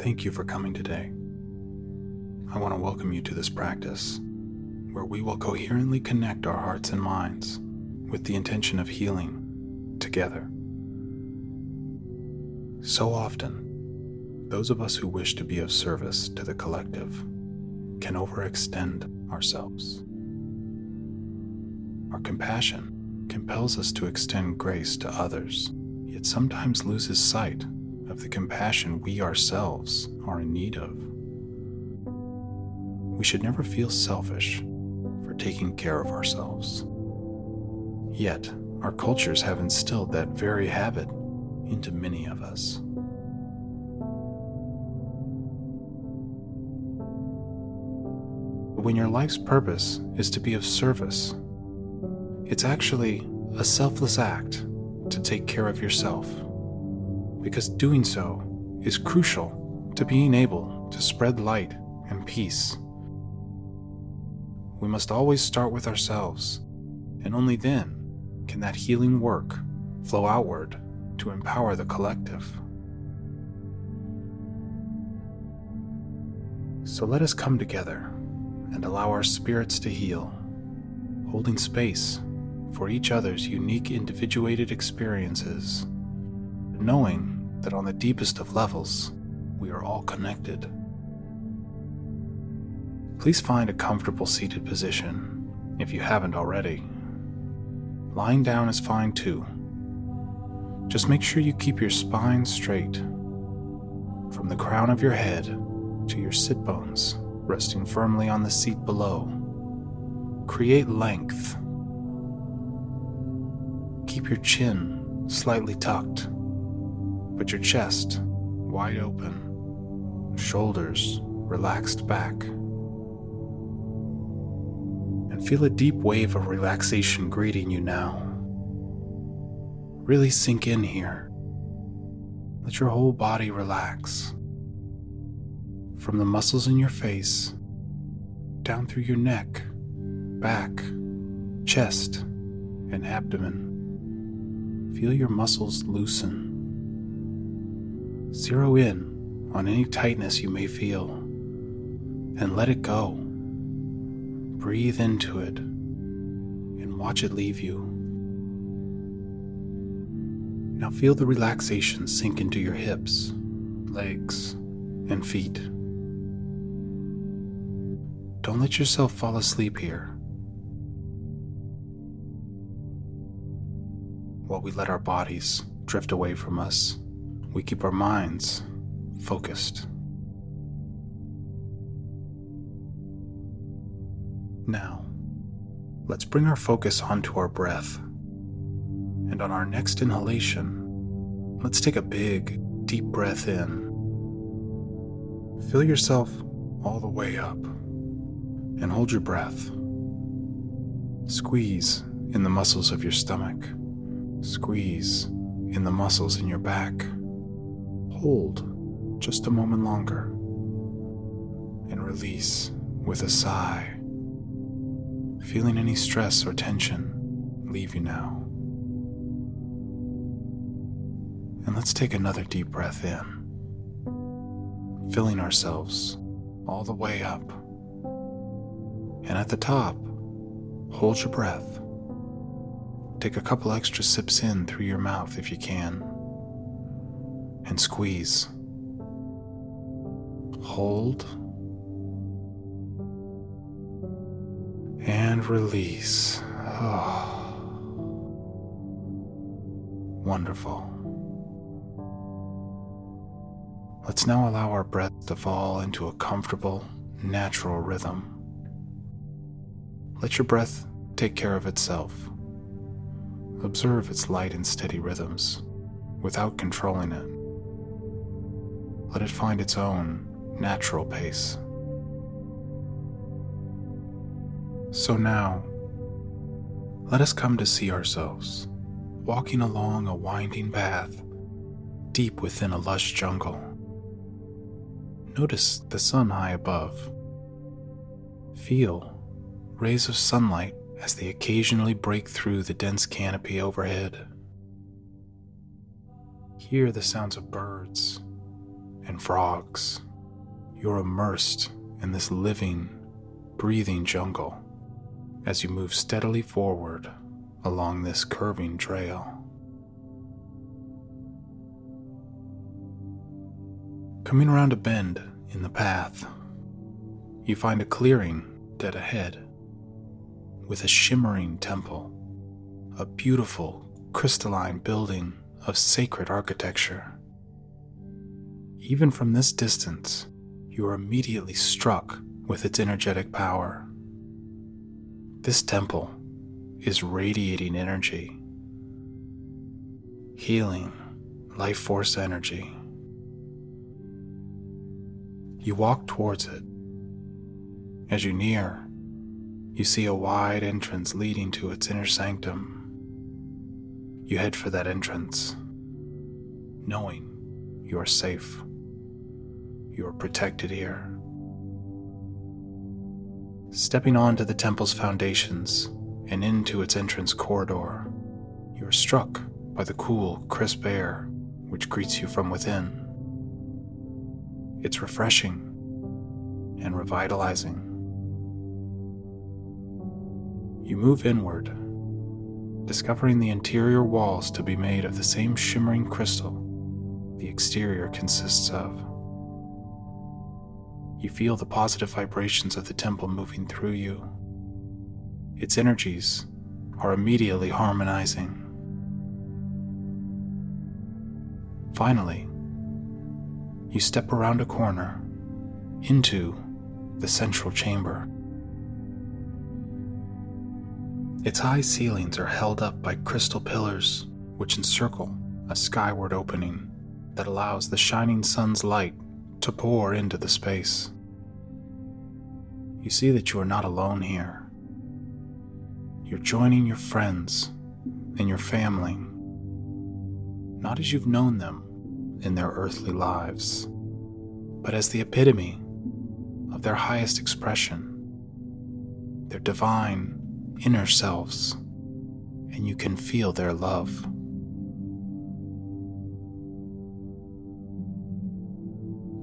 Thank you for coming today. I want to welcome you to this practice where we will coherently connect our hearts and minds with the intention of healing together. So often, those of us who wish to be of service to the collective can overextend ourselves. Our compassion compels us to extend grace to others, yet sometimes loses sight of the compassion we ourselves are in need of. We should never feel selfish for taking care of ourselves. Yet, our cultures have instilled that very habit into many of us. But when your life's purpose is to be of service, it's actually a selfless act to take care of yourself, because doing so is crucial to being able to spread light and peace. We must always start with ourselves, and only then can that healing work flow outward to empower the collective. So let us come together and allow our spirits to heal, holding space for each other's unique individuated experiences, knowing that on the deepest of levels, we are all connected. Please find a comfortable seated position if you haven't already. Lying down is fine too. Just make sure you keep your spine straight from the crown of your head to your sit bones resting firmly on the seat below. Create length. Keep your chin slightly tucked, but your chest wide open, shoulders relaxed back. And feel a deep wave of relaxation greeting you now. Really sink in here. Let your whole body relax from the muscles in your face, down through your neck, back, chest, and abdomen. Feel your muscles loosen. Zero in on any tightness you may feel and let it go. Breathe into it and watch it leave you. Now feel the relaxation sink into your hips, legs, and feet. Don't let yourself fall asleep here. While we let our bodies drift away from us, we keep our minds focused. Now, let's bring our focus onto our breath. And on our next inhalation, let's take a big, deep breath in. Fill yourself all the way up and hold your breath. Squeeze in the muscles of your stomach. Squeeze in the muscles in your back. Hold just a moment longer and release with a sigh. Feeling any stress or tension leave you now. And let's take another deep breath in, filling ourselves all the way up and at the top, hold your breath. Take a couple extra sips in through your mouth if you can. And squeeze. Hold. And release. Oh. Wonderful. Let's now allow our breath to fall into a comfortable, natural rhythm. Let your breath take care of itself. Observe its light and steady rhythms without controlling it. Let it find its own natural pace. So now, let us come to see ourselves walking along a winding path deep within a lush jungle. Notice the sun high above. Feel rays of sunlight as they occasionally break through the dense canopy overhead. Hear the sounds of birds and frogs. You're immersed in this living, breathing jungle as you move steadily forward along this curving trail. Coming around a bend in the path, you find a clearing dead ahead with a shimmering temple, a beautiful crystalline building of sacred architecture. Even from this distance, you are immediately struck with its energetic power. This temple is radiating energy, healing, life force energy. You walk towards it. As you near, you see a wide entrance leading to its inner sanctum. You head for that entrance, knowing you are safe. You are protected here. Stepping onto the temple's foundations and into its entrance corridor, you are struck by the cool, crisp air which greets you from within. It's refreshing and revitalizing. You move inward discovering the interior walls to be made of the same shimmering crystal the exterior consists of. You feel the positive vibrations of the temple moving through you. Its energies are immediately harmonizing. Finally, you step around a corner into the central chamber. Its high ceilings are held up by crystal pillars which encircle a skyward opening that allows the shining sun's light to pour into the space. You see that you are not alone here. You're joining your friends and your family, not as you've known them in their earthly lives, but as the epitome of their highest expression, their divine inner selves, and you can feel their love.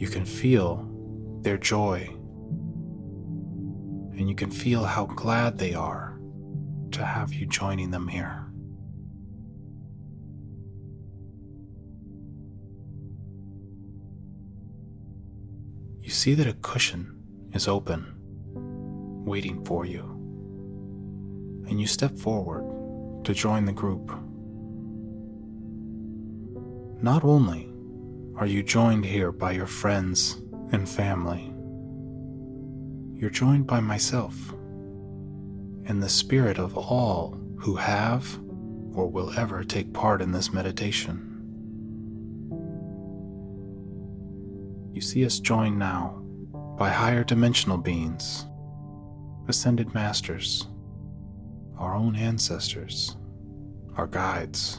You can feel their joy, and you can feel how glad they are to have you joining them here. You see that a cushion is open, waiting for you and you step forward to join the group. Not only are you joined here by your friends and family, you're joined by myself and the spirit of all who have or will ever take part in this meditation. You see us joined now by higher dimensional beings, ascended masters, our own ancestors, our guides.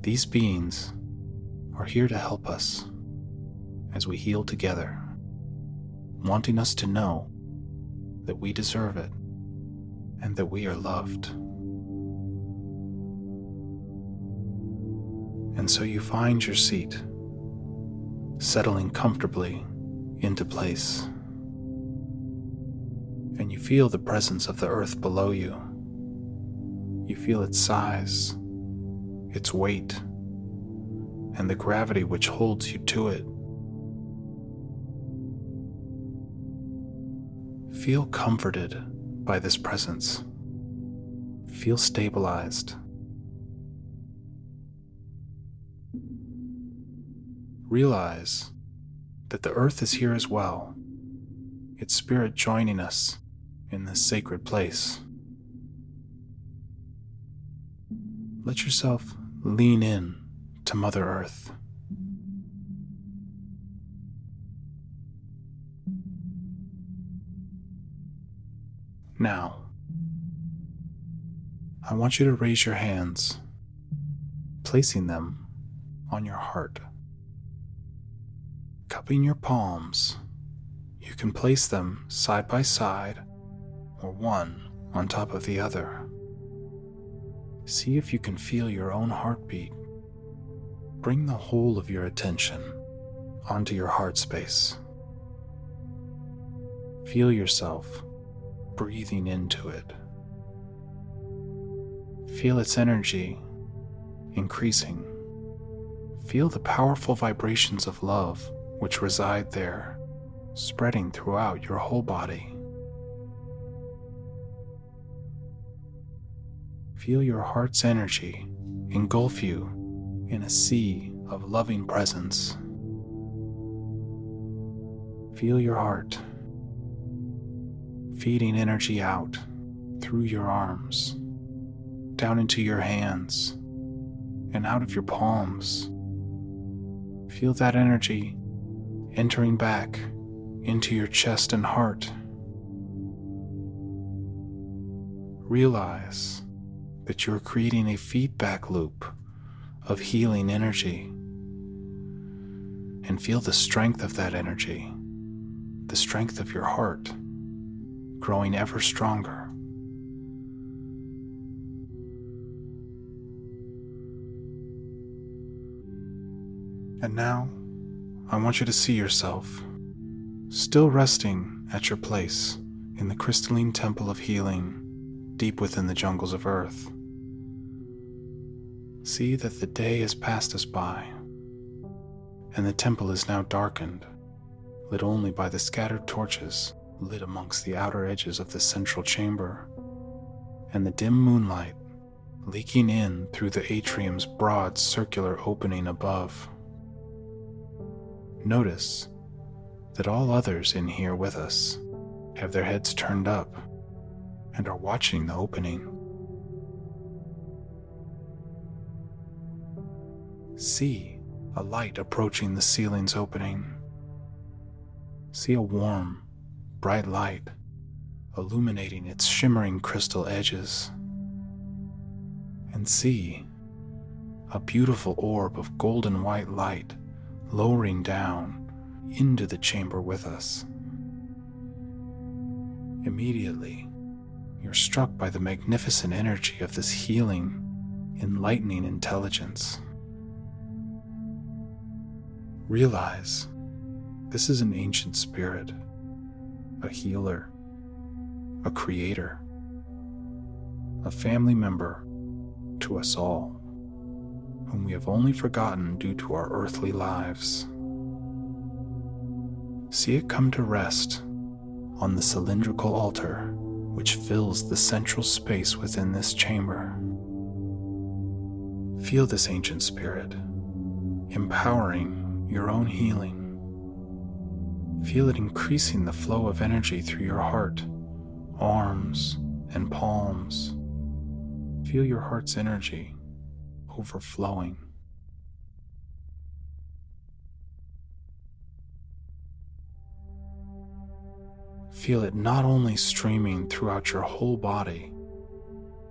These beings are here to help us as we heal together, wanting us to know that we deserve it and that we are loved. And so you find your seat, settling comfortably into place and you feel the presence of the earth below you. You feel its size, its weight, and the gravity which holds you to it. Feel comforted by this presence. Feel stabilized. Realize that the earth is here as well, its spirit joining us in this sacred place. Let yourself lean in to Mother Earth. Now, I want you to raise your hands, placing them on your heart. Cupping your palms, you can place them side by side or one on top of the other. See if you can feel your own heartbeat. Bring the whole of your attention onto your heart space. Feel yourself breathing into it. Feel its energy increasing. Feel the powerful vibrations of love which reside there, spreading throughout your whole body. Feel your heart's energy engulf you in a sea of loving presence. Feel your heart feeding energy out through your arms, down into your hands, and out of your palms. Feel that energy entering back into your chest and heart. Realize that you're creating a feedback loop of healing energy. And feel the strength of that energy, the strength of your heart, growing ever stronger. And now, I want you to see yourself still resting at your place in the crystalline temple of healing deep within the jungles of earth. See that the day has passed us by, and the temple is now darkened, lit only by the scattered torches lit amongst the outer edges of the central chamber, and the dim moonlight leaking in through the atrium's broad circular opening above. Notice that all others in here with us have their heads turned up and are watching the opening. See a light approaching the ceiling's opening. See a warm, bright light illuminating its shimmering crystal edges. And see a beautiful orb of golden white light lowering down into the chamber with us. Immediately, you're struck by the magnificent energy of this healing, enlightening intelligence. Realize this is an ancient spirit, a healer, a creator, a family member to us all, whom we have only forgotten due to our earthly lives. See it come to rest on the cylindrical altar which fills the central space within this chamber. Feel this ancient spirit empowering your own healing. Feel it increasing the flow of energy through your heart, arms, and palms. Feel your heart's energy overflowing. Feel it not only streaming throughout your whole body,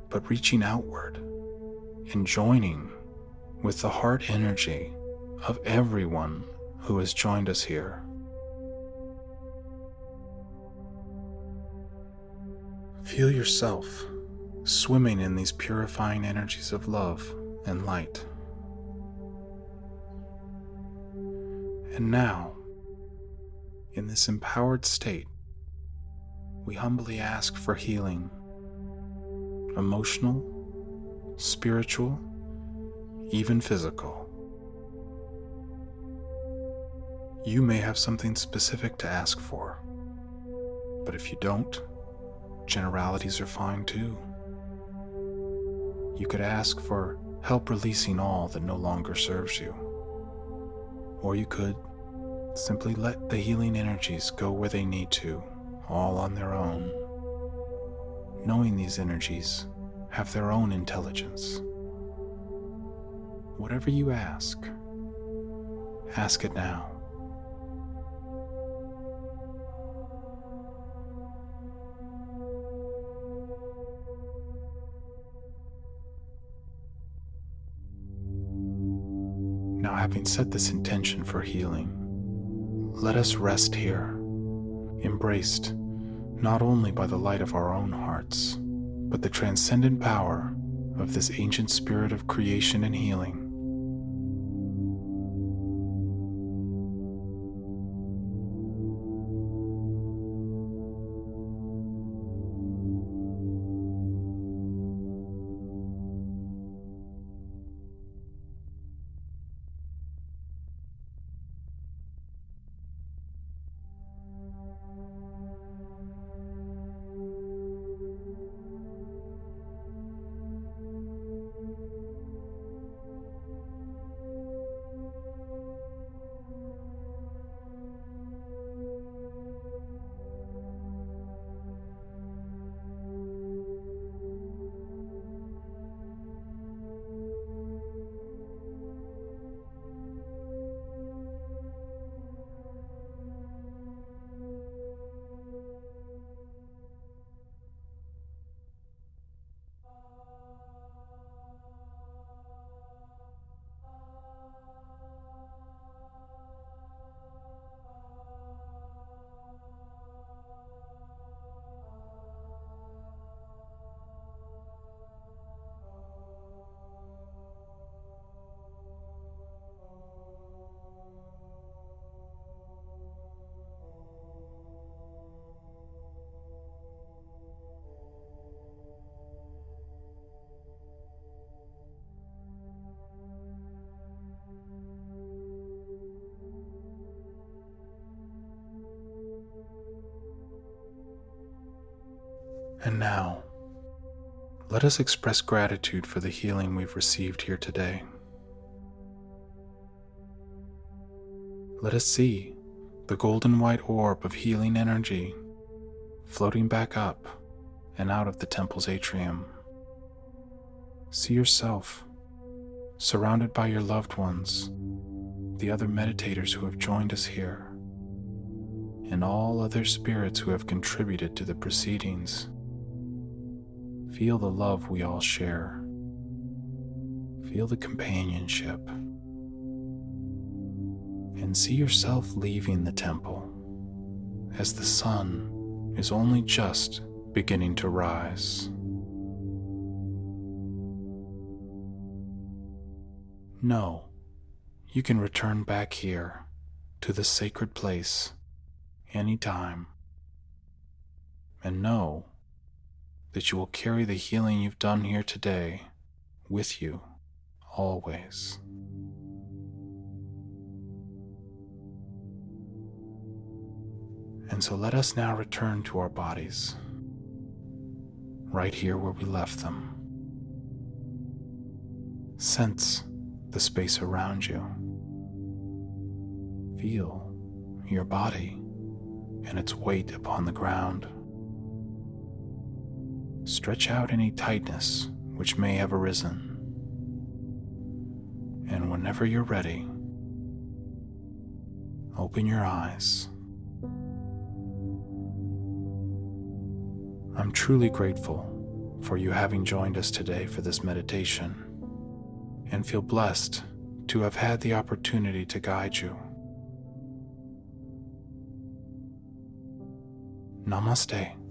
but reaching outward and joining with the heart energy of everyone who has joined us here. Feel yourself swimming in these purifying energies of love and light. And now, in this empowered state, we humbly ask for healing emotional, spiritual, even physical. You may have something specific to ask for, but if you don't, generalities are fine too. You could ask for help releasing all that no longer serves you. Or you could simply let the healing energies go where they need to, all on their own, knowing these energies have their own intelligence. Whatever you ask, ask it now. Now, having set this intention for healing, let us rest here, embraced not only by the light of our own hearts, but the transcendent power of this ancient spirit of creation and healing. And now, let us express gratitude for the healing we've received here today. Let us see the golden white orb of healing energy floating back up and out of the temple's atrium. See yourself surrounded by your loved ones, the other meditators who have joined us here, and all other spirits who have contributed to the proceedings. Feel the love we all share. Feel the companionship. And see yourself leaving the temple as the sun is only just beginning to rise. Know, you can return back here to the sacred place anytime. And know that you will carry the healing you've done here today with you always. And so let us now return to our bodies, right here where we left them. Sense the space around you. Feel your body and its weight upon the ground. Stretch out any tightness which may have arisen. And whenever you're ready, open your eyes. I'm truly grateful for you having joined us today for this meditation and feel blessed to have had the opportunity to guide you. Namaste.